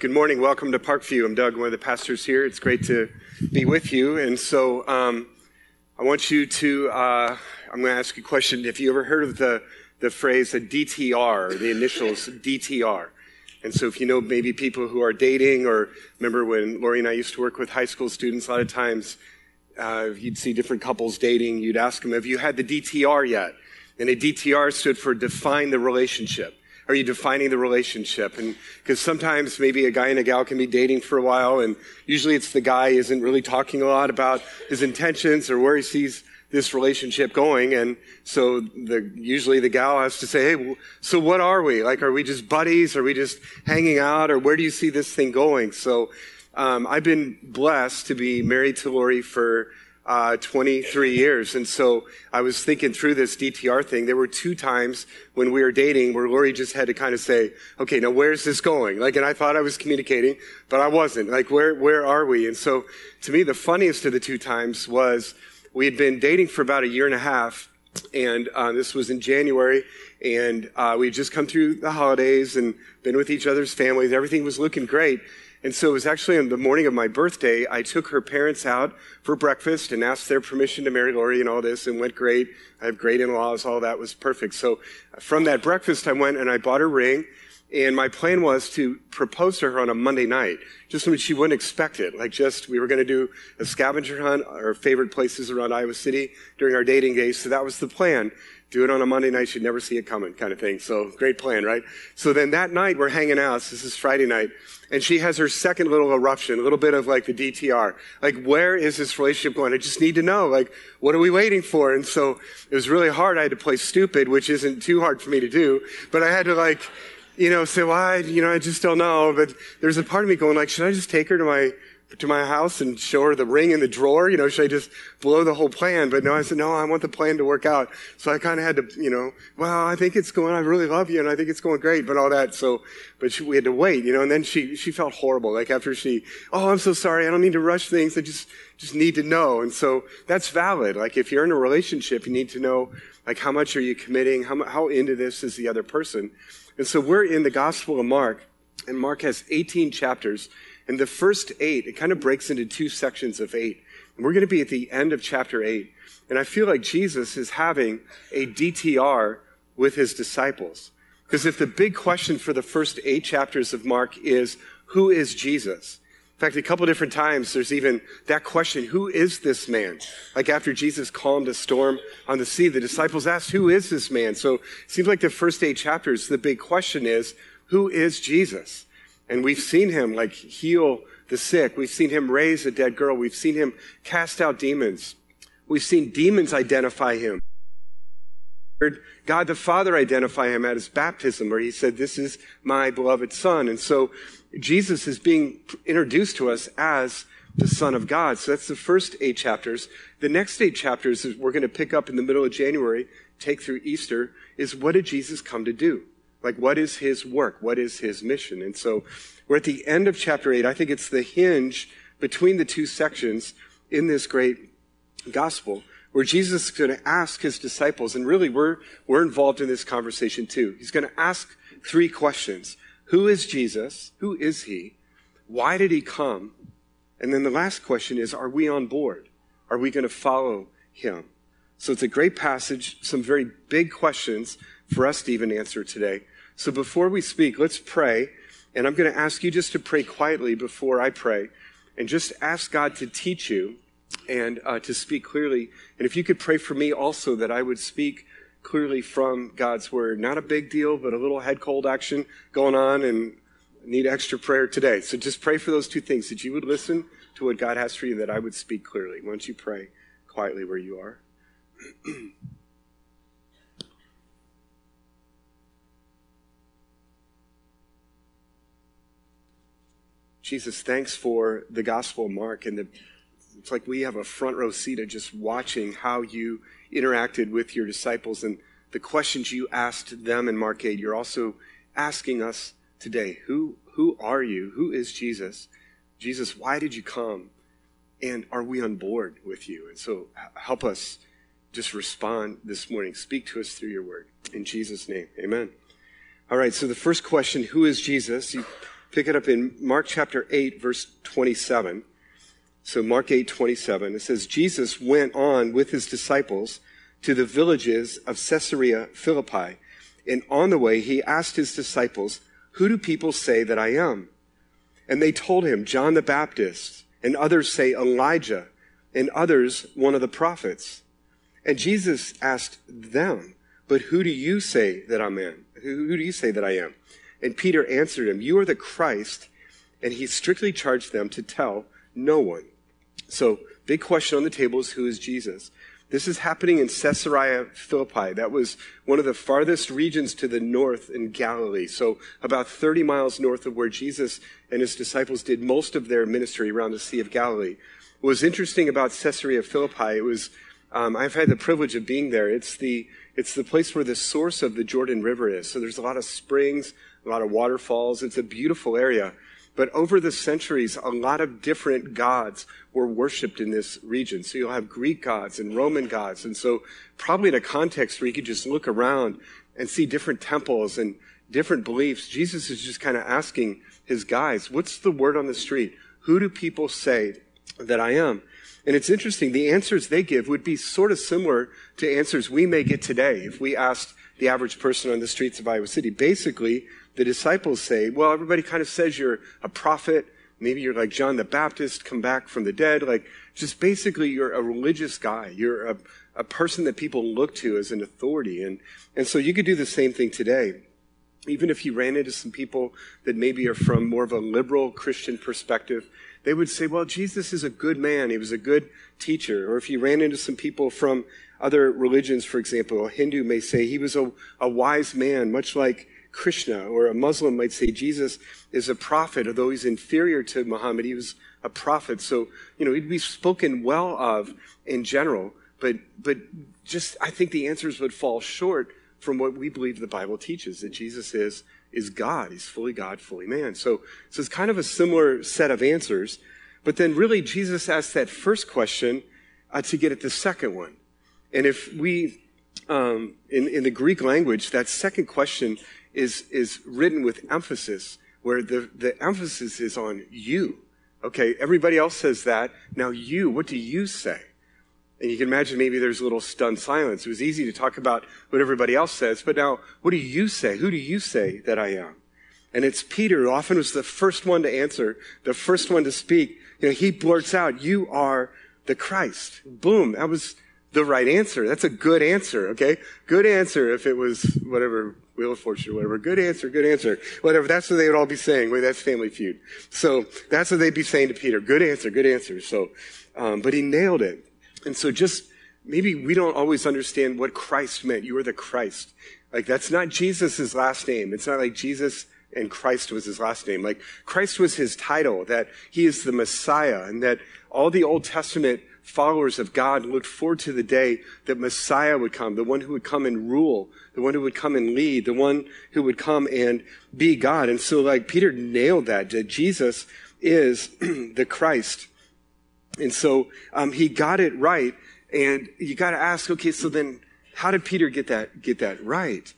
Good morning. Welcome to Parkview. I'm Doug, one of the pastors here. It's great to be with you. And so um, I want you to, uh, I'm going to ask you a question. Have you ever heard of the, the phrase a DTR, the initials DTR? And so if you know maybe people who are dating, or remember when Lori and I used to work with high school students, a lot of times uh, you'd see different couples dating, you'd ask them, have you had the DTR yet? And a DTR stood for define the relationship. Are you defining the relationship? And because sometimes maybe a guy and a gal can be dating for a while, and usually it's the guy isn't really talking a lot about his intentions or where he sees this relationship going. And so the, usually the gal has to say, Hey, so what are we? Like, are we just buddies? Are we just hanging out? Or where do you see this thing going? So, um, I've been blessed to be married to Lori for uh, 23 years. And so I was thinking through this DTR thing. There were two times when we were dating where Lori just had to kind of say, okay, now where's this going? Like, and I thought I was communicating, but I wasn't. Like, where, where are we? And so to me, the funniest of the two times was we had been dating for about a year and a half. And uh, this was in January, and uh, we had just come through the holidays and been with each other's families. Everything was looking great. And so it was actually on the morning of my birthday, I took her parents out for breakfast and asked their permission to marry Lori and all this and went great. I have great in-laws, all that was perfect. So from that breakfast, I went and I bought a ring. And my plan was to propose to her on a Monday night, just so she wouldn't expect it. Like just, we were going to do a scavenger hunt, our favorite places around Iowa City during our dating days. So that was the plan do it on a Monday night, she'd never see it coming kind of thing. So great plan, right? So then that night we're hanging out. So this is Friday night and she has her second little eruption, a little bit of like the DTR. Like, where is this relationship going? I just need to know, like, what are we waiting for? And so it was really hard. I had to play stupid, which isn't too hard for me to do, but I had to like, you know, say, well, you know, I just don't know. But there's a part of me going like, should I just take her to my to my house and show her the ring in the drawer? You know, should I just blow the whole plan? But no, I said, no, I want the plan to work out. So I kind of had to, you know, well, I think it's going, I really love you and I think it's going great, but all that. So, but she, we had to wait, you know, and then she, she felt horrible. Like after she, oh, I'm so sorry. I don't mean to rush things. I just, just need to know. And so that's valid. Like if you're in a relationship, you need to know, like, how much are you committing? How, how into this is the other person? And so we're in the Gospel of Mark, and Mark has 18 chapters. And the first eight, it kind of breaks into two sections of eight. And we're going to be at the end of chapter eight. And I feel like Jesus is having a DTR with his disciples. Because if the big question for the first eight chapters of Mark is, who is Jesus? In fact, a couple different times, there's even that question, who is this man? Like after Jesus calmed a storm on the sea, the disciples asked, who is this man? So it seems like the first eight chapters, the big question is, who is Jesus? And we've seen him like heal the sick. We've seen him raise a dead girl. We've seen him cast out demons. We've seen demons identify him. God the Father identify him at his baptism, where he said, This is my beloved Son. And so Jesus is being introduced to us as the Son of God. So that's the first eight chapters. The next eight chapters we're going to pick up in the middle of January, take through Easter, is what did Jesus come to do? Like, what is his work? What is his mission? And so we're at the end of chapter 8. I think it's the hinge between the two sections in this great gospel where Jesus is going to ask his disciples, and really we're, we're involved in this conversation too. He's going to ask three questions. Who is Jesus? Who is he? Why did he come? And then the last question is, are we on board? Are we going to follow him? So it's a great passage, some very big questions for us to even answer today. So before we speak, let's pray. And I'm going to ask you just to pray quietly before I pray and just ask God to teach you and uh, to speak clearly. And if you could pray for me also that I would speak clearly from God's word. Not a big deal, but a little head cold action going on and need extra prayer today. So just pray for those two things that you would listen to what God has for you, that I would speak clearly. Why don't you pray quietly where you are? Jesus, thanks for the Gospel Mark and the, it's like we have a front row seat of just watching how you interacted with your disciples and the questions you asked them in Mark 8. You're also asking us today, who, who are you? Who is Jesus? Jesus, why did you come? And are we on board with you? And so help us just respond this morning. Speak to us through your word. In Jesus' name, amen. All right, so the first question, who is Jesus? You pick it up in Mark chapter 8, verse 27. So Mark 8, 27, it says, Jesus went on with his disciples to the villages of Caesarea Philippi. And on the way, he asked his disciples, Who do people say that I am? And they told him, John the Baptist, and others say Elijah, and others one of the prophets. And Jesus asked them, But who do you say that I'm who do you say that I am? And Peter answered him, You are the Christ. And he strictly charged them to tell no one. So, big question on the table is who is Jesus? This is happening in Caesarea Philippi. That was one of the farthest regions to the north in Galilee. So about 30 miles north of where Jesus and his disciples did most of their ministry around the Sea of Galilee. What was interesting about Caesarea Philippi, it was, um, I've had the privilege of being there. It's the, it's the place where the source of the Jordan River is. So there's a lot of springs, a lot of waterfalls. It's a beautiful area. But over the centuries, a lot of different gods were worshipped in this region. So you'll have Greek gods and Roman gods. And so probably in a context where you could just look around and see different temples and different beliefs, Jesus is just kind of asking his guys, what's the word on the street? Who do people say that I am? And it's interesting, the answers they give would be sort of similar to answers we may get today if we asked the average person on the streets of Iowa City. Basically, the disciples say, well, everybody kind of says you're a prophet. Maybe you're like John the Baptist, come back from the dead. Like, just basically, you're a religious guy. You're a, a person that people look to as an authority. And, and so you could do the same thing today. Even if you ran into some people that maybe are from more of a liberal Christian perspective, they would say, well, Jesus is a good man. He was a good teacher. Or if you ran into some people from other religions, for example, a Hindu may say he was a, a wise man, much like Krishna, or a Muslim might say Jesus is a prophet, although he's inferior to Muhammad, he was a prophet. So, you know, he'd be spoken well of in general, but, but just, I think the answers would fall short from what we believe the Bible teaches, that Jesus is, is God. He's fully God, fully man. So, so it's kind of a similar set of answers. But then really Jesus asked that first question uh, to get at the second one. And if we, um, in, in the Greek language, that second question is, is written with emphasis, where the, the emphasis is on you. Okay, everybody else says that. Now you, what do you say? And you can imagine maybe there's a little stunned silence. It was easy to talk about what everybody else says, but now what do you say? Who do you say that I am? And it's Peter who often was the first one to answer, the first one to speak. You know, he blurts out, you are the Christ. Boom. That was the right answer. That's a good answer, okay? Good answer if it was whatever Wheel of Fortune, whatever. Good answer, good answer. Whatever. That's what they would all be saying. Wait, that's Family Feud. So that's what they'd be saying to Peter. Good answer, good answer. So, um, but he nailed it. And so just maybe we don't always understand what Christ meant. You are the Christ. Like that's not Jesus' last name. It's not like Jesus and Christ was his last name. Like Christ was his title, that he is the Messiah, and that all the Old Testament followers of God looked forward to the day that Messiah would come, the one who would come and rule, the one who would come and lead, the one who would come and be God. And so, like, Peter nailed that, that Jesus is the Christ. And so um, he got it right. And you got to ask, okay, so then how did Peter get that, get that right?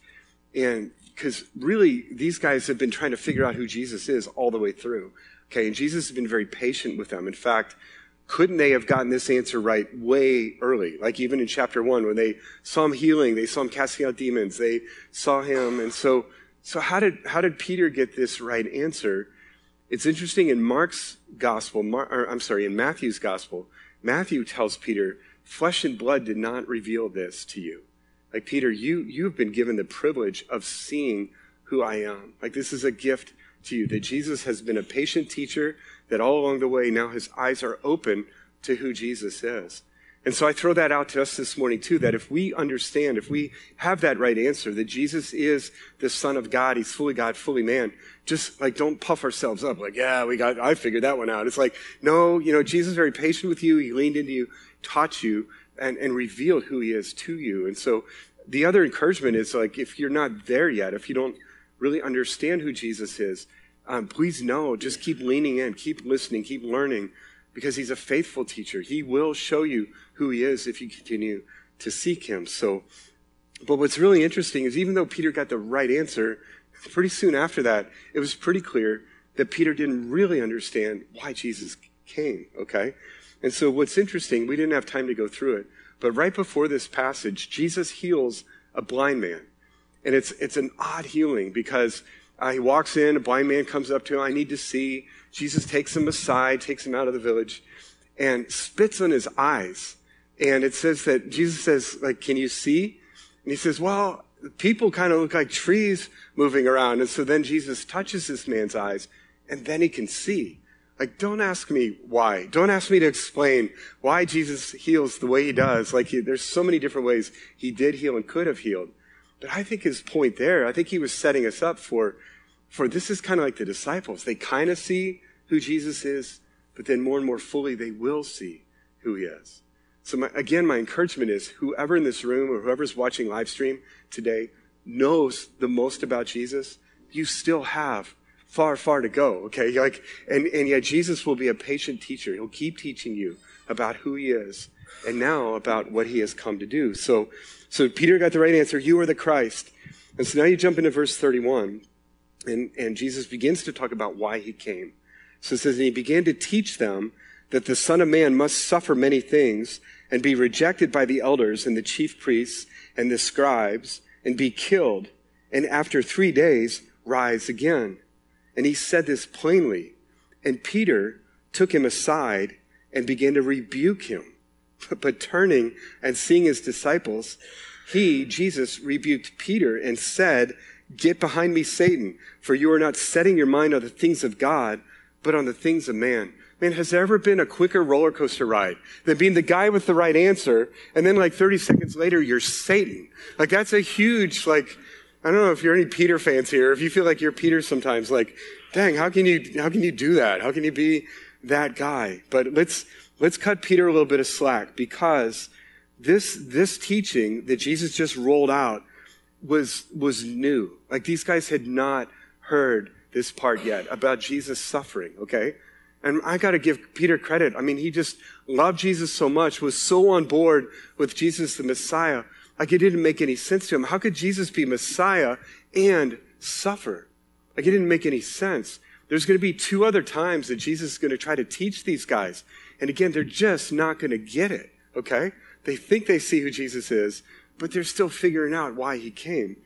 And because really, these guys have been trying to figure out who Jesus is all the way through. Okay, and Jesus has been very patient with them. In fact, couldn't they have gotten this answer right way early? Like even in chapter one, when they saw him healing, they saw him casting out demons, they saw him. And so, so how did, how did Peter get this right answer? It's interesting in Mark's gospel, Mar, or, I'm sorry, in Matthew's gospel, Matthew tells Peter, flesh and blood did not reveal this to you. Like Peter, you, you have been given the privilege of seeing who I am. Like this is a gift to you, that Jesus has been a patient teacher that all along the way now his eyes are open to who Jesus is. And so I throw that out to us this morning too, that if we understand, if we have that right answer, that Jesus is the Son of God, He's fully God, fully man, just like don't puff ourselves up like, yeah, we got, I figured that one out. It's like, no, you know, Jesus is very patient with you. He leaned into you, taught you, and, and revealed who He is to you. And so the other encouragement is like, if you're not there yet, if you don't really understand who Jesus is, um, please know, just keep leaning in, keep listening, keep learning, because he's a faithful teacher. He will show you who he is if you continue to seek him. So, but what's really interesting is even though Peter got the right answer, pretty soon after that, it was pretty clear that Peter didn't really understand why Jesus came, okay? And so what's interesting, we didn't have time to go through it, but right before this passage, Jesus heals a blind man. And it's, it's an odd healing because uh, he walks in, a blind man comes up to him, I need to see. Jesus takes him aside, takes him out of the village, and spits on his eyes. And it says that Jesus says, like, can you see? And he says, well, people kind of look like trees moving around. And so then Jesus touches this man's eyes, and then he can see. Like, don't ask me why. Don't ask me to explain why Jesus heals the way he does. Like, he, there's so many different ways he did heal and could have healed. But I think his point there, I think he was setting us up for, for this is kind of like the disciples. They kind of see who Jesus is, but then more and more fully they will see who he is. So my, again, my encouragement is whoever in this room or whoever's watching live stream today knows the most about Jesus, you still have far, far to go. Okay. Like, and, and yet Jesus will be a patient teacher. He'll keep teaching you about who he is and now about what he has come to do. So, so Peter got the right answer. You are the Christ. And so now you jump into verse 31 and, and Jesus begins to talk about why he came. So it says, and he began to teach them that the son of man must suffer many things and be rejected by the elders and the chief priests and the scribes and be killed and after three days rise again. And he said this plainly. And Peter took him aside and began to rebuke him. But turning and seeing his disciples, he, Jesus, rebuked Peter and said, Get behind me, Satan, for you are not setting your mind on the things of God, but on the things of man. Man, has there ever been a quicker roller coaster ride than being the guy with the right answer, and then like 30 seconds later, you're Satan? Like, that's a huge, like, I don't know if you're any Peter fans here, if you feel like you're Peter sometimes, like, dang, how can you, how can you do that? How can you be that guy? But let's, let's cut Peter a little bit of slack because this, this teaching that Jesus just rolled out was, was new. Like these guys had not heard this part yet about Jesus suffering, okay? And I got to give Peter credit. I mean, he just loved Jesus so much, was so on board with Jesus the Messiah. Like it didn't make any sense to him. How could Jesus be Messiah and suffer? Like it didn't make any sense. There's going to be two other times that Jesus is going to try to teach these guys. And again, they're just not going to get it. Okay? They think they see who Jesus is, but they're still figuring out why he came.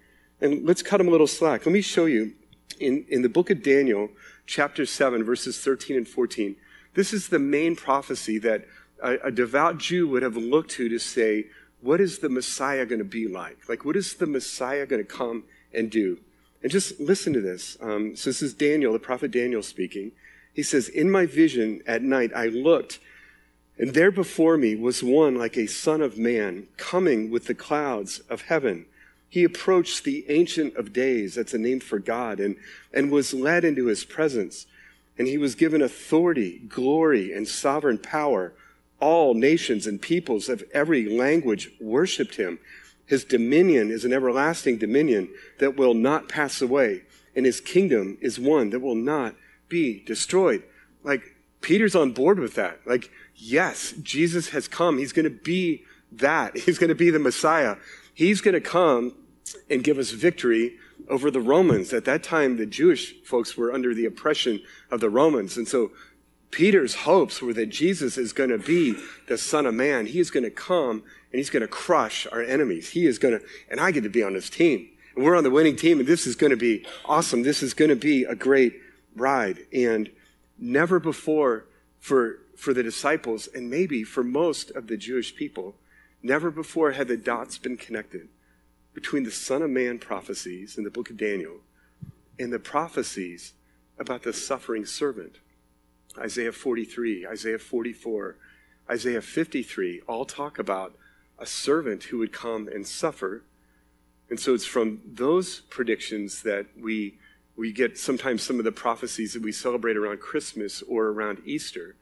And let's cut them a little slack. Let me show you in, in the book of Daniel, chapter 7, verses 13 and 14. This is the main prophecy that a, a devout Jew would have looked to to say, what is the Messiah going to be like? Like, what is the Messiah going to come and do? And just listen to this. Um, so this is Daniel, the prophet Daniel speaking. He says, In my vision at night, I looked, and there before me was one like a son of man coming with the clouds of heaven. He approached the Ancient of Days, that's a name for God, and, and was led into his presence. And he was given authority, glory, and sovereign power. All nations and peoples of every language worshiped him. His dominion is an everlasting dominion that will not pass away, and his kingdom is one that will not be destroyed. Like, Peter's on board with that. Like, yes, Jesus has come. He's going to be that. He's going to be the Messiah. He's going to come and give us victory over the Romans. At that time, the Jewish folks were under the oppression of the Romans. And so Peter's hopes were that Jesus is going to be the Son of Man. He is going to come and he's going to crush our enemies. He is going to, and I get to be on his team. And we're on the winning team, and this is going to be awesome. This is going to be a great ride. And never before for, for the disciples, and maybe for most of the Jewish people, never before had the dots been connected between the Son of Man prophecies in the book of Daniel and the prophecies about the suffering servant. Isaiah 43, Isaiah 44, Isaiah 53 all talk about a servant who would come and suffer. And so it's from those predictions that we, we get sometimes some of the prophecies that we celebrate around Christmas or around Easter.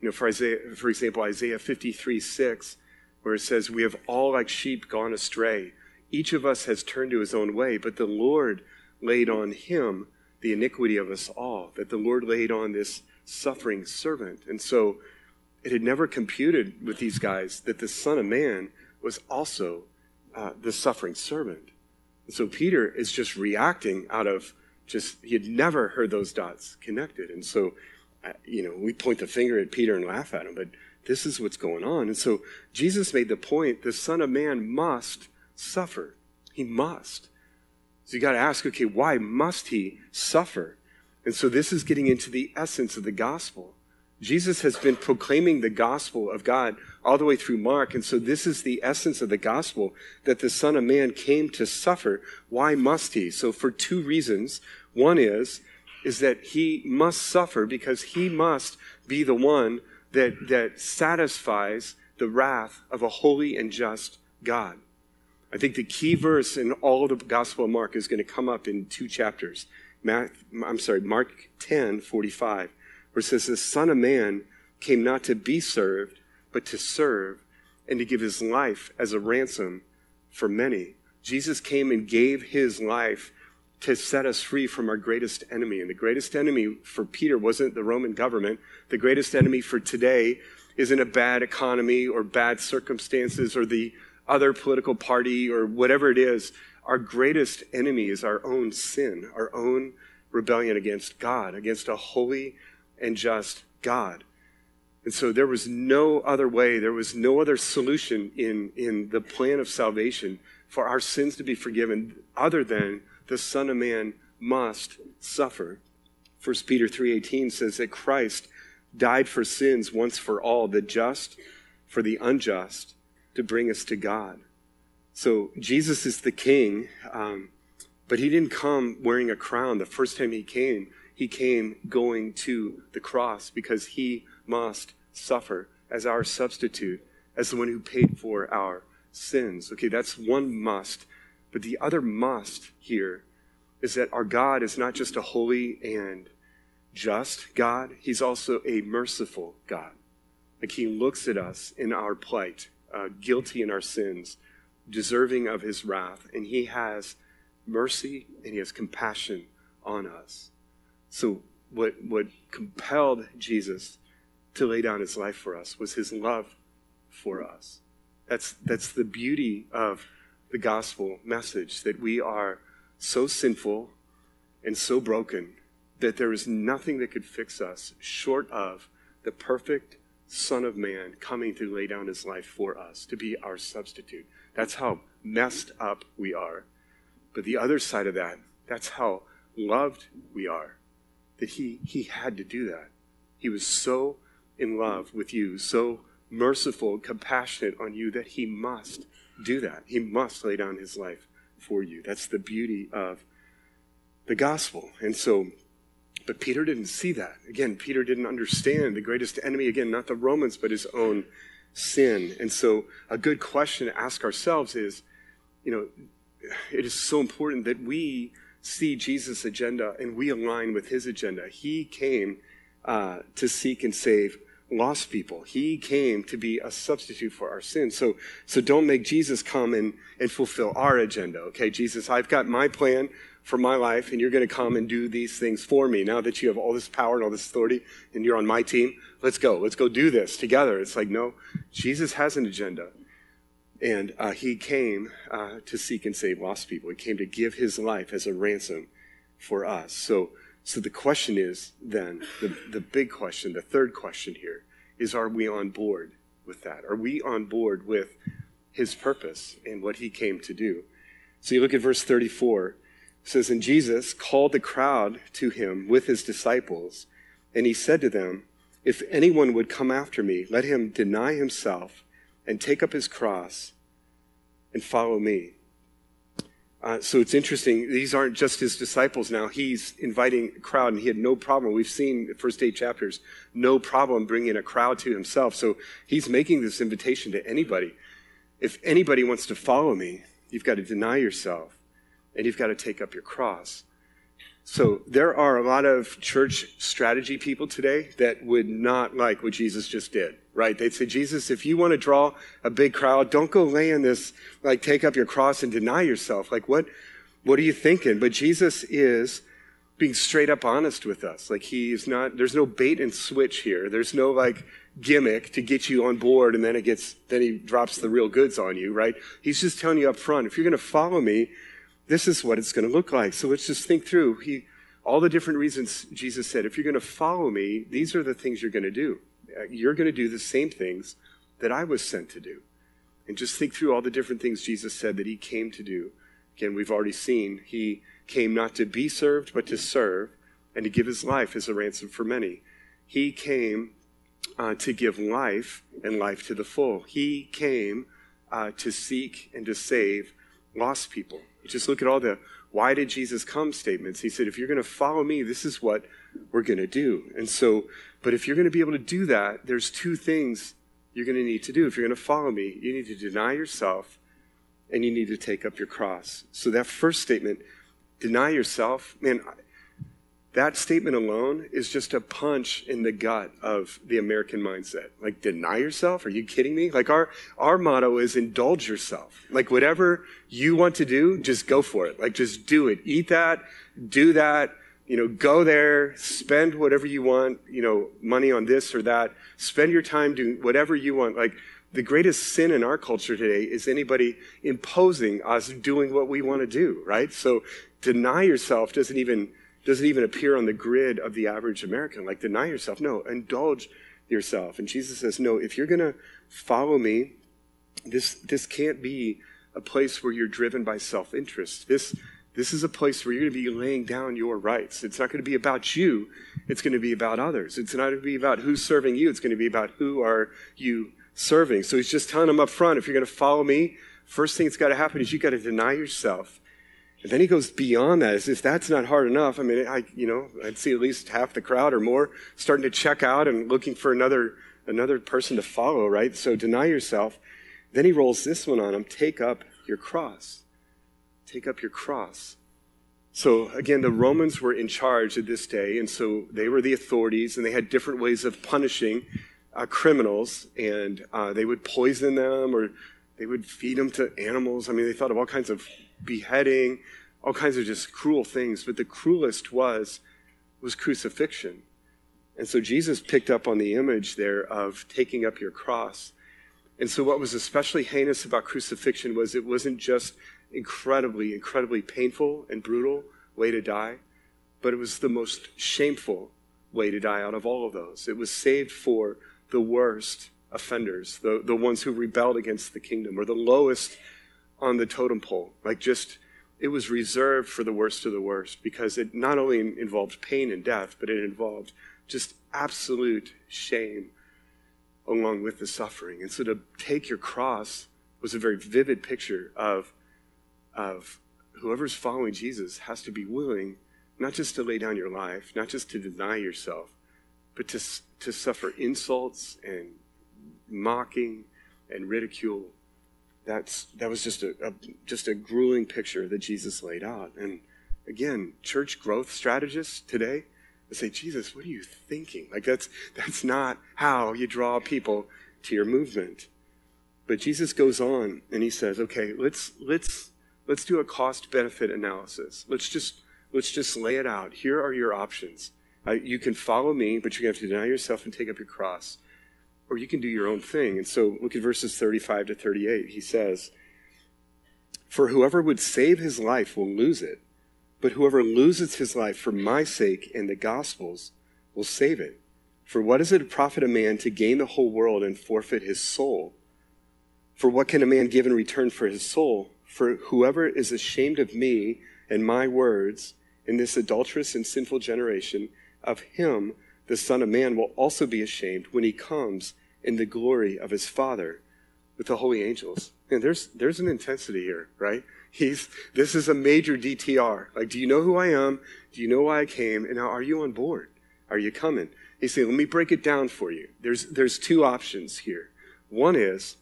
You know, for, Isaiah, for example, Isaiah 53 6, where it says, We have all like sheep gone astray. Each of us has turned to his own way, but the Lord laid on him the iniquity of us all, that the Lord laid on this suffering servant. And so it had never computed with these guys that the Son of Man was also uh, the suffering servant. And so Peter is just reacting out of just, he had never heard those dots connected. And so, uh, you know, we point the finger at Peter and laugh at him, but this is what's going on. And so Jesus made the point the Son of Man must suffer. He must. So you got to ask, okay, why must he suffer? And so this is getting into the essence of the gospel. Jesus has been proclaiming the gospel of God all the way through Mark. And so this is the essence of the gospel that the Son of Man came to suffer. Why must he? So for two reasons. One is, is that he must suffer because he must be the one that, that satisfies the wrath of a holy and just God. I think the key verse in all the Gospel of Mark is going to come up in two chapters. I'm sorry, Mark 10, 45 where it says, The Son of Man came not to be served, but to serve and to give his life as a ransom for many. Jesus came and gave his life to set us free from our greatest enemy. And the greatest enemy for Peter wasn't the Roman government. The greatest enemy for today isn't a bad economy or bad circumstances or the other political party or whatever it is. Our greatest enemy is our own sin, our own rebellion against God, against a holy and just God. And so there was no other way, there was no other solution in, in the plan of salvation for our sins to be forgiven other than the Son of Man must suffer. 1 Peter 3:18 says that Christ died for sins once for all, the just for the unjust, to bring us to God. So Jesus is the King, um, but he didn't come wearing a crown the first time he came he came going to the cross because he must suffer as our substitute, as the one who paid for our sins. Okay, that's one must. But the other must here is that our God is not just a holy and just God, He's also a merciful God. Like He looks at us in our plight, uh, guilty in our sins, deserving of His wrath, and He has mercy and He has compassion on us. So, what, what compelled Jesus to lay down his life for us was his love for us. That's, that's the beauty of the gospel message that we are so sinful and so broken that there is nothing that could fix us short of the perfect Son of Man coming to lay down his life for us, to be our substitute. That's how messed up we are. But the other side of that, that's how loved we are that he, he had to do that. He was so in love with you, so merciful, compassionate on you that he must do that. He must lay down his life for you. That's the beauty of the gospel. And so, but Peter didn't see that. Again, Peter didn't understand the greatest enemy, again, not the Romans, but his own sin. And so, a good question to ask ourselves is, you know, it is so important that we see Jesus' agenda and we align with his agenda. He came uh, to seek and save lost people. He came to be a substitute for our sins. So, so don't make Jesus come and, and fulfill our agenda. Okay, Jesus, I've got my plan for my life, and you're going to come and do these things for me. Now that you have all this power and all this authority, and you're on my team, let's go. Let's go do this together. It's like, no, Jesus has an agenda. And uh, he came uh, to seek and save lost people. He came to give his life as a ransom for us. So, so the question is then, the, the big question, the third question here is are we on board with that? Are we on board with his purpose and what he came to do? So you look at verse 34. It says, And Jesus called the crowd to him with his disciples, and he said to them, If anyone would come after me, let him deny himself and take up his cross and follow me. Uh, so it's interesting. These aren't just his disciples now. He's inviting a crowd, and he had no problem. We've seen the first eight chapters, no problem bringing a crowd to himself. So he's making this invitation to anybody. If anybody wants to follow me, you've got to deny yourself, and you've got to take up your cross. So there are a lot of church strategy people today that would not like what Jesus just did, right? They'd say, Jesus, if you want to draw a big crowd, don't go lay in this, like take up your cross and deny yourself. Like what, what are you thinking? But Jesus is being straight up honest with us. Like he's not, there's no bait and switch here. There's no like gimmick to get you on board and then it gets, then he drops the real goods on you, right? He's just telling you up front, if you're going to follow me, this is what it's going to look like. So let's just think through. He, all the different reasons Jesus said, if you're going to follow me, these are the things you're going to do. Uh, you're going to do the same things that I was sent to do. And just think through all the different things Jesus said that he came to do. Again, we've already seen he came not to be served, but to serve and to give his life as a ransom for many. He came uh, to give life and life to the full. He came uh, to seek and to save lost people. Just look at all the why did Jesus come statements. He said, if you're going to follow me, this is what we're going to do. And so, but if you're going to be able to do that, there's two things you're going to need to do. If you're going to follow me, you need to deny yourself and you need to take up your cross. So that first statement, deny yourself, man, that statement alone is just a punch in the gut of the American mindset. Like, deny yourself? Are you kidding me? Like, our, our motto is indulge yourself. Like, whatever you want to do, just go for it. Like, just do it. Eat that, do that, you know, go there, spend whatever you want, you know, money on this or that. Spend your time doing whatever you want. Like, the greatest sin in our culture today is anybody imposing us doing what we want to do, right? So, deny yourself doesn't even doesn't even appear on the grid of the average American. Like, deny yourself. No, indulge yourself. And Jesus says, no, if you're going to follow me, this, this can't be a place where you're driven by self interest. This, this is a place where you're going to be laying down your rights. It's not going to be about you, it's going to be about others. It's not going to be about who's serving you, it's going to be about who are you serving. So he's just telling them up front if you're going to follow me, first thing that's got to happen is you've got to deny yourself. And then he goes beyond that, as if that's not hard enough. I mean, I, you know, I'd see at least half the crowd or more starting to check out and looking for another, another person to follow, right? So deny yourself. Then he rolls this one on him Take up your cross. Take up your cross. So again, the Romans were in charge at this day, and so they were the authorities, and they had different ways of punishing uh, criminals, and uh, they would poison them or they would feed them to animals. I mean, they thought of all kinds of beheading, all kinds of just cruel things. But the cruelest was, was crucifixion. And so Jesus picked up on the image there of taking up your cross. And so what was especially heinous about crucifixion was it wasn't just incredibly, incredibly painful and brutal way to die, but it was the most shameful way to die out of all of those. It was saved for the worst offenders, the, the ones who rebelled against the kingdom, or the lowest on the totem pole. Like just, it was reserved for the worst of the worst because it not only involved pain and death, but it involved just absolute shame along with the suffering. And so to take your cross was a very vivid picture of, of whoever's following Jesus has to be willing not just to lay down your life, not just to deny yourself, but to, to suffer insults and mocking and ridicule that's that was just a, a, just a grueling picture that Jesus laid out. And again, church growth strategists today would say, Jesus, what are you thinking? Like that's that's not how you draw people to your movement. But Jesus goes on and he says, okay, let's let's let's do a cost benefit analysis. Let's just let's just lay it out. Here are your options. Uh, you can follow me, but you have to deny yourself and take up your cross or you can do your own thing. And so look at verses 35 to 38. He says, For whoever would save his life will lose it, but whoever loses his life for my sake and the gospel's will save it. For what does it profit a man to gain the whole world and forfeit his soul? For what can a man give in return for his soul? For whoever is ashamed of me and my words in this adulterous and sinful generation, of him the Son of Man will also be ashamed when he comes in the glory of his Father with the holy angels. And there's there's an intensity here, right? He's this is a major DTR. Like, do you know who I am? Do you know why I came? And now are you on board? Are you coming? He's saying, let me break it down for you. There's there's two options here. One is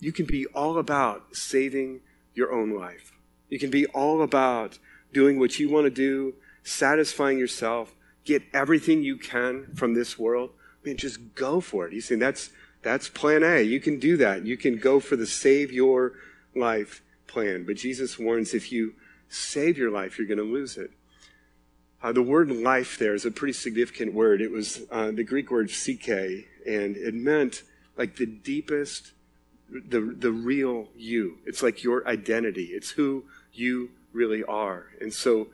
you can be all about saving your own life. You can be all about doing what you want to do, satisfying yourself, get everything you can from this world, man, just go for it. He's saying that's that's plan A. You can do that. You can go for the save your life plan. But Jesus warns if you save your life, you're going to lose it. Uh, the word life there is a pretty significant word. It was uh, the Greek word psyche, and it meant like the deepest, the, the real you. It's like your identity. It's who you really are. And so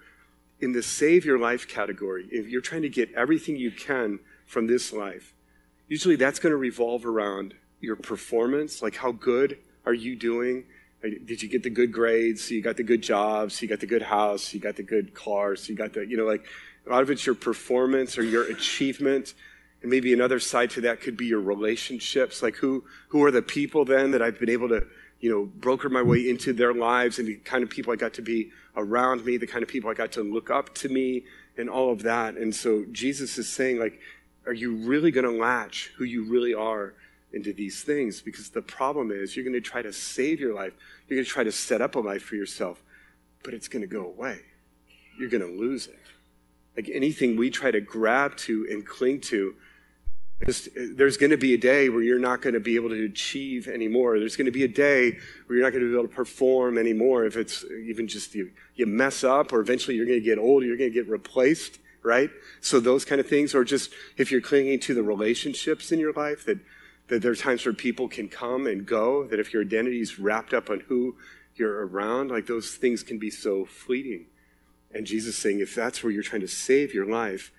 in the save your life category, if you're trying to get everything you can from this life, usually that's going to revolve around your performance, like how good are you doing? Did you get the good grades? So You got the good jobs. You got the good house. You got the good cars. You got the, you know, like a lot of it's your performance or your achievement. And maybe another side to that could be your relationships. Like who, who are the people then that I've been able to, you know, brokered my way into their lives and the kind of people I got to be around me, the kind of people I got to look up to me and all of that. And so Jesus is saying like, are you really going to latch who you really are into these things? Because the problem is you're going to try to save your life. You're going to try to set up a life for yourself, but it's going to go away. You're going to lose it. Like anything we try to grab to and cling to, there's going to be a day where you're not going to be able to achieve anymore. There's going to be a day where you're not going to be able to perform anymore. If it's even just you, you mess up, or eventually you're going to get old, you're going to get replaced, right? So those kind of things, or just if you're clinging to the relationships in your life, that that there are times where people can come and go. That if your identity is wrapped up on who you're around, like those things can be so fleeting. And Jesus saying, if that's where you're trying to save your life,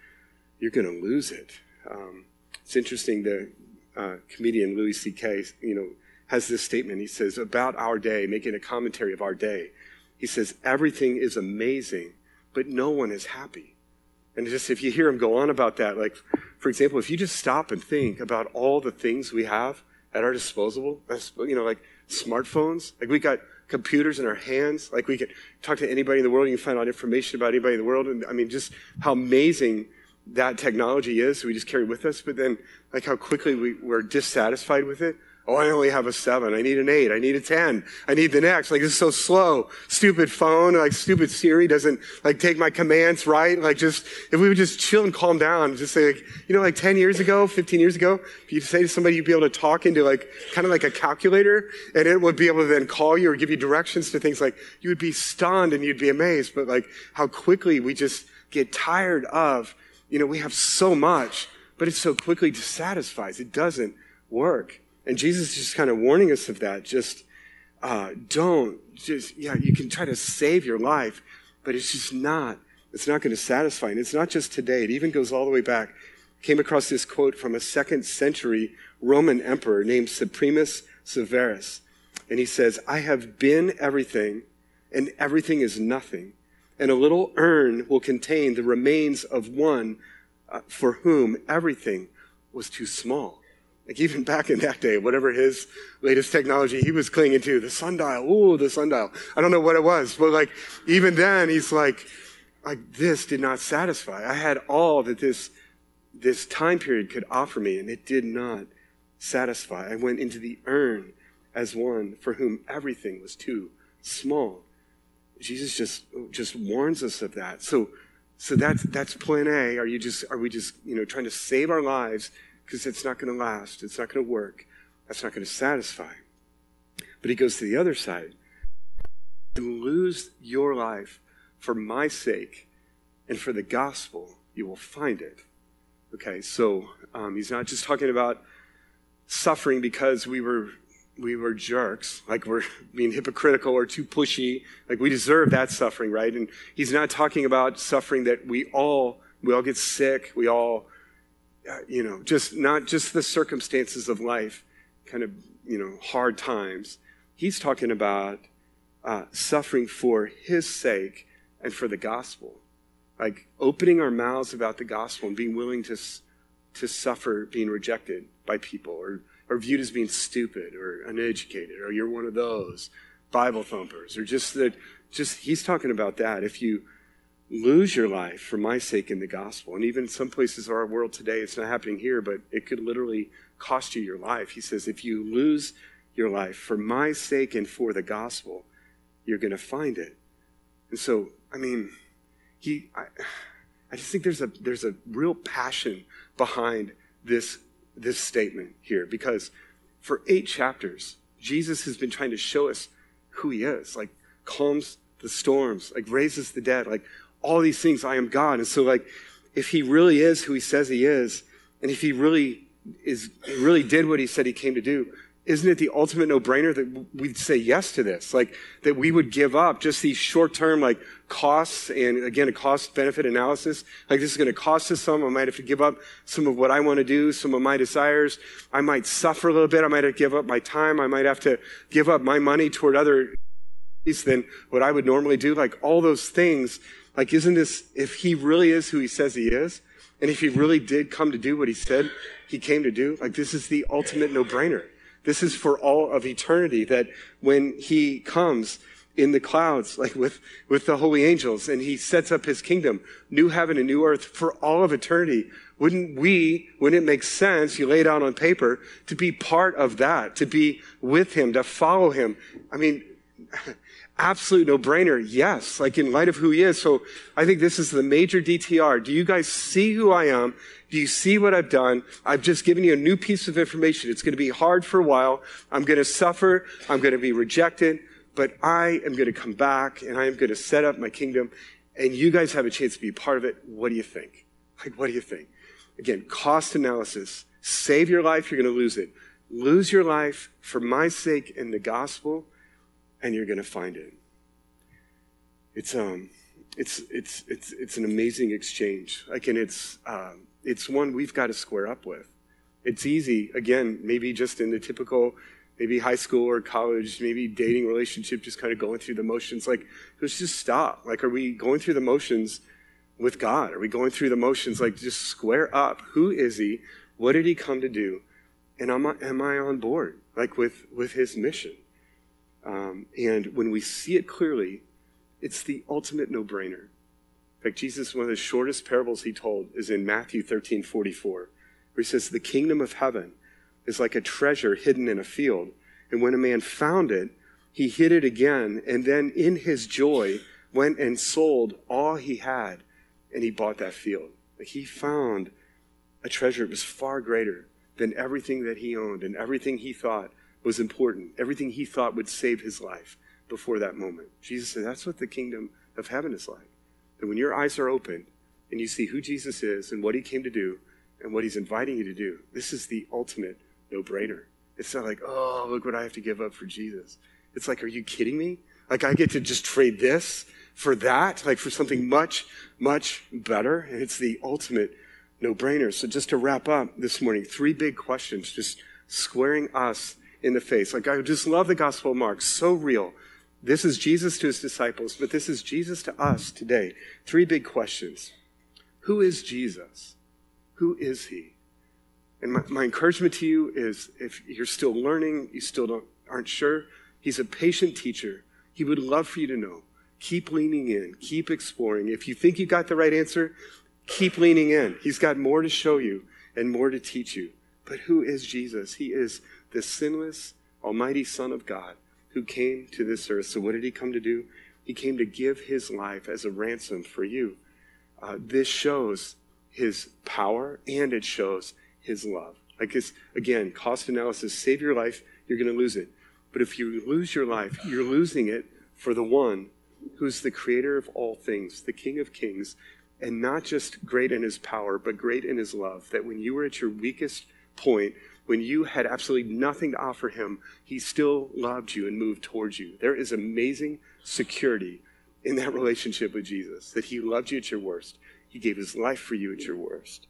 you're going to lose it. Um, it's interesting. The uh, comedian Louis C.K. you know has this statement. He says about our day, making a commentary of our day. He says everything is amazing, but no one is happy. And just if you hear him go on about that, like for example, if you just stop and think about all the things we have at our disposal, you know, like smartphones, like we got computers in our hands, like we could talk to anybody in the world, you can find out information about anybody in the world, and I mean, just how amazing that technology is, we just carry with us, but then like how quickly we, we're dissatisfied with it. Oh, I only have a seven. I need an eight. I need a 10. I need the next. Like, it's so slow. Stupid phone, like, stupid Siri doesn't, like, take my commands right. Like, just, if we would just chill and calm down, just say, like, you know, like 10 years ago, 15 years ago, if you say to somebody, you'd be able to talk into, like, kind of like a calculator, and it would be able to then call you or give you directions to things like, you would be stunned and you'd be amazed, but like, how quickly we just get tired of you know, we have so much, but it so quickly dissatisfies. It doesn't work. And Jesus is just kind of warning us of that. Just uh, don't, just, yeah, you can try to save your life, but it's just not, it's not going to satisfy. And it's not just today, it even goes all the way back. Came across this quote from a second century Roman emperor named Septimius Severus. And he says, I have been everything, and everything is nothing and a little urn will contain the remains of one uh, for whom everything was too small. Like even back in that day, whatever his latest technology he was clinging to, the sundial, ooh, the sundial. I don't know what it was, but like even then he's like, like this did not satisfy. I had all that this this time period could offer me, and it did not satisfy. I went into the urn as one for whom everything was too small. Jesus just just warns us of that. So so that's that's plan A. Are you just are we just you know trying to save our lives because it's not going to last. It's not going to work. That's not going to satisfy. But he goes to the other side. To lose your life for my sake and for the gospel, you will find it. Okay, so um, he's not just talking about suffering because we were we were jerks, like we're being hypocritical or too pushy, like we deserve that suffering, right? And he's not talking about suffering that we all we all get sick, we all uh, you know, just not just the circumstances of life, kind of, you know, hard times. He's talking about uh, suffering for his sake and for the gospel. Like opening our mouths about the gospel and being willing to to suffer being rejected by people or or viewed as being stupid or uneducated, or you're one of those Bible thumpers, or just that, just, he's talking about that. If you lose your life for my sake in the gospel, and even some places of our world today, it's not happening here, but it could literally cost you your life. He says, if you lose your life for my sake and for the gospel, you're going to find it. And so, I mean, he, I, I just think there's a, there's a real passion behind this this statement here because for eight chapters, Jesus has been trying to show us who he is, like calms the storms, like raises the dead, like all these things. I am God. And so, like, if he really is who he says he is, and if he really is, really did what he said he came to do, isn't it the ultimate no-brainer that we'd say yes to this? Like that we would give up just these short-term like costs and again a cost benefit analysis. Like this is going to cost us some. I might have to give up some of what I want to do, some of my desires. I might suffer a little bit. I might have to give up my time. I might have to give up my money toward other things than what I would normally do. Like all those things. Like isn't this if he really is who he says he is, and if he really did come to do what he said he came to do, like this is the ultimate no-brainer. This is for all of eternity that when he comes in the clouds, like with, with the holy angels, and he sets up his kingdom, new heaven and new earth for all of eternity, wouldn't we, wouldn't it make sense, you lay it out on paper, to be part of that, to be with him, to follow him? I mean, absolute no brainer. Yes, like in light of who he is. So I think this is the major DTR. Do you guys see who I am? Do you see what I've done? I've just given you a new piece of information. It's going to be hard for a while. I'm going to suffer. I'm going to be rejected, but I am going to come back and I am going to set up my kingdom. And you guys have a chance to be part of it. What do you think? Like, what do you think? Again, cost analysis. Save your life, you're going to lose it. Lose your life for my sake and the gospel, and you're going to find it. It's, um, it's, it's, it's, it's an amazing exchange. Like, and it's, um, it's one we've got to square up with. It's easy, again, maybe just in the typical, maybe high school or college, maybe dating relationship, just kind of going through the motions. Like, let's just stop. Like, are we going through the motions with God? Are we going through the motions, like, just square up? Who is He? What did He come to do? And am I, am I on board, like, with, with His mission? Um, and when we see it clearly, it's the ultimate no brainer. In fact, Jesus, one of the shortest parables he told is in Matthew 13 44, where he says, The kingdom of heaven is like a treasure hidden in a field. And when a man found it, he hid it again, and then in his joy went and sold all he had, and he bought that field. He found a treasure that was far greater than everything that he owned and everything he thought was important, everything he thought would save his life before that moment. Jesus said, That's what the kingdom of heaven is like that when your eyes are open and you see who Jesus is and what he came to do and what he's inviting you to do, this is the ultimate no brainer. It's not like, oh, look what I have to give up for Jesus. It's like, are you kidding me? Like, I get to just trade this for that, like for something much, much better. And it's the ultimate no brainer. So, just to wrap up this morning, three big questions, just squaring us in the face. Like, I just love the Gospel of Mark, so real. This is Jesus to his disciples, but this is Jesus to us today. Three big questions. Who is Jesus? Who is he? And my, my encouragement to you is if you're still learning, you still don't, aren't sure, he's a patient teacher. He would love for you to know. Keep leaning in, keep exploring. If you think you got the right answer, keep leaning in. He's got more to show you and more to teach you. But who is Jesus? He is the sinless, almighty Son of God who came to this earth. So, what did he come to do? He came to give his life as a ransom for you. Uh, this shows his power and it shows his love. Like this, again, cost analysis save your life, you're going to lose it. But if you lose your life, you're losing it for the one who's the creator of all things, the King of kings, and not just great in his power, but great in his love. That when you were at your weakest point, when you had absolutely nothing to offer him, he still loved you and moved towards you. There is amazing security in that relationship with Jesus, that he loved you at your worst. He gave his life for you at your worst.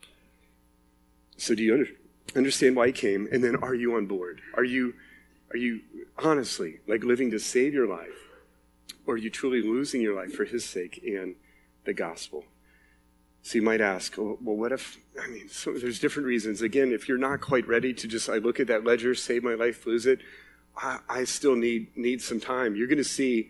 So do you under, understand why he came? And then are you on board? Are you, are you honestly like living to save your life? Or are you truly losing your life for his sake and the gospel? So you might ask, well, what if, I mean, so there's different reasons. Again, if you're not quite ready to just, I look at that ledger, save my life, lose it, I, I still need, need some time. You're going to see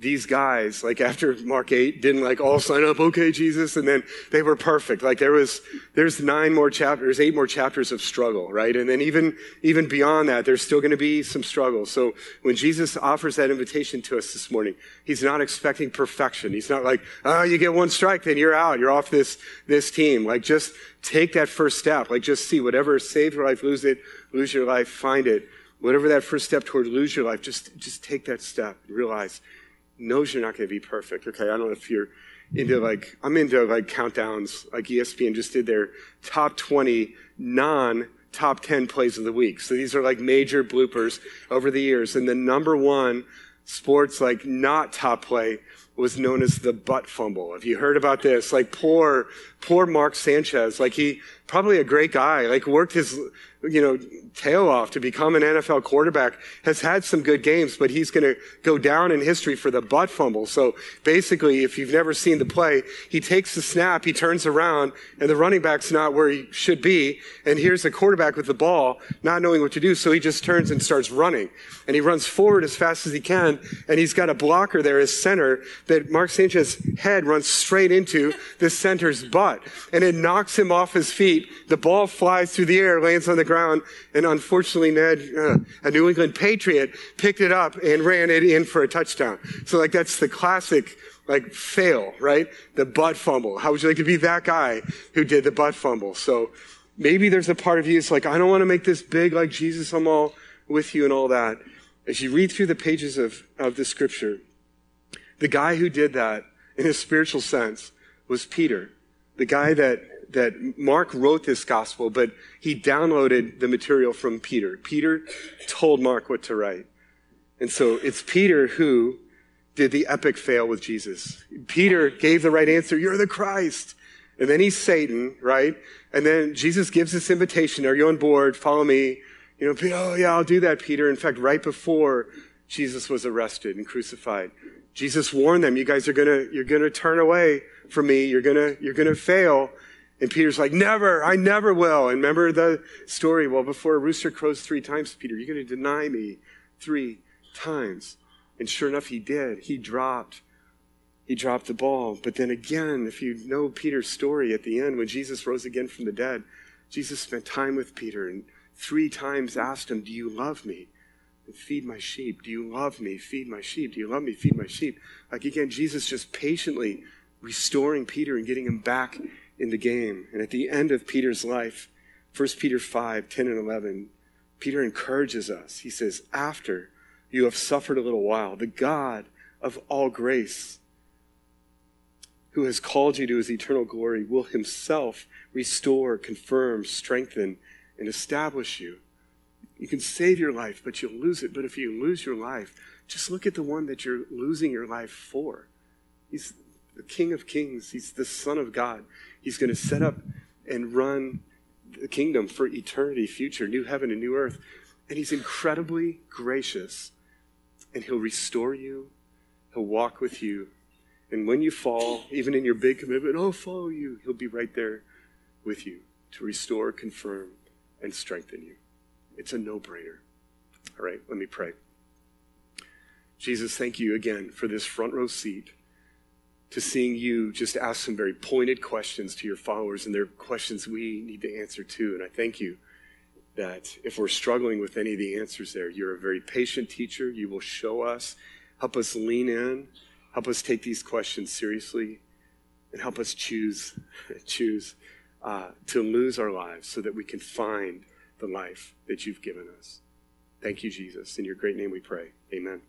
these guys, like after Mark 8, didn't like all sign up, okay, Jesus, and then they were perfect. Like there was, there's nine more chapters, eight more chapters of struggle, right? And then even, even beyond that, there's still going to be some struggle. So when Jesus offers that invitation to us this morning, he's not expecting perfection. He's not like, oh, you get one strike, then you're out. You're off this, this team. Like just take that first step. Like just see whatever save your life, lose it, lose your life, find it. Whatever that first step toward lose your life, just, just take that step and realize knows you're not going to be perfect. Okay, I don't know if you're into like, I'm into like countdowns, like ESPN just did their top 20 non top 10 plays of the week. So these are like major bloopers over the years. And the number one sports like not top play was known as the butt fumble. Have you heard about this? Like poor, poor Mark Sanchez. Like he, probably a great guy, like worked his, you know, tail off to become an NFL quarterback, has had some good games, but he's going to go down in history for the butt fumble. So basically, if you've never seen the play, he takes the snap, he turns around, and the running back's not where he should be. And here's the quarterback with the ball, not knowing what to do. So he just turns and starts running. And he runs forward as fast as he can. And he's got a blocker there his center that Mark Sanchez's head runs straight into the center's butt. And it knocks him off his feet. The ball flies through the air, lands on the ground, and unfortunately, Ned, uh, a New England Patriot, picked it up and ran it in for a touchdown. So like that's the classic like fail, right? The butt fumble. How would you like to be that guy who did the butt fumble? So maybe there's a part of you that's like, I don't want to make this big like Jesus, I'm all with you and all that. As you read through the pages of, of the scripture, the guy who did that in a spiritual sense was Peter. The guy that that Mark wrote this gospel, but he downloaded the material from Peter. Peter told Mark what to write. And so it's Peter who did the epic fail with Jesus. Peter gave the right answer. You're the Christ. And then he's Satan, right? And then Jesus gives this invitation. Are you on board? Follow me. You know, oh yeah, I'll do that, Peter. In fact, right before Jesus was arrested and crucified, Jesus warned them, you guys are gonna, you're gonna turn away from me. You're gonna, you're gonna fail. And Peter's like, never, I never will. And remember the story? Well, before a rooster crows three times, Peter, you're to deny me three times. And sure enough, he did. He dropped. He dropped the ball. But then again, if you know Peter's story at the end, when Jesus rose again from the dead, Jesus spent time with Peter and three times asked him, Do you love me? Feed my sheep. Do you love me? Feed my sheep. Do you love me? Feed my sheep. Like again, Jesus just patiently restoring Peter and getting him back in the game. And at the end of Peter's life, 1 Peter 5 10 and 11, Peter encourages us. He says, After you have suffered a little while, the God of all grace, who has called you to his eternal glory, will himself restore, confirm, strengthen, and establish you. You can save your life, but you'll lose it. But if you lose your life, just look at the one that you're losing your life for. He's the King of Kings, He's the Son of God. He's going to set up and run the kingdom for eternity, future, new heaven and new earth. And he's incredibly gracious. And he'll restore you, he'll walk with you. And when you fall, even in your big commitment, I'll follow you, he'll be right there with you to restore, confirm, and strengthen you. It's a no brainer. All right, let me pray. Jesus, thank you again for this front row seat to seeing you just ask some very pointed questions to your followers, and they're questions we need to answer too. And I thank you that if we're struggling with any of the answers there, you're a very patient teacher. You will show us, help us lean in, help us take these questions seriously, and help us choose, choose uh, to lose our lives so that we can find the life that you've given us. Thank you, Jesus. In your great name we pray. Amen.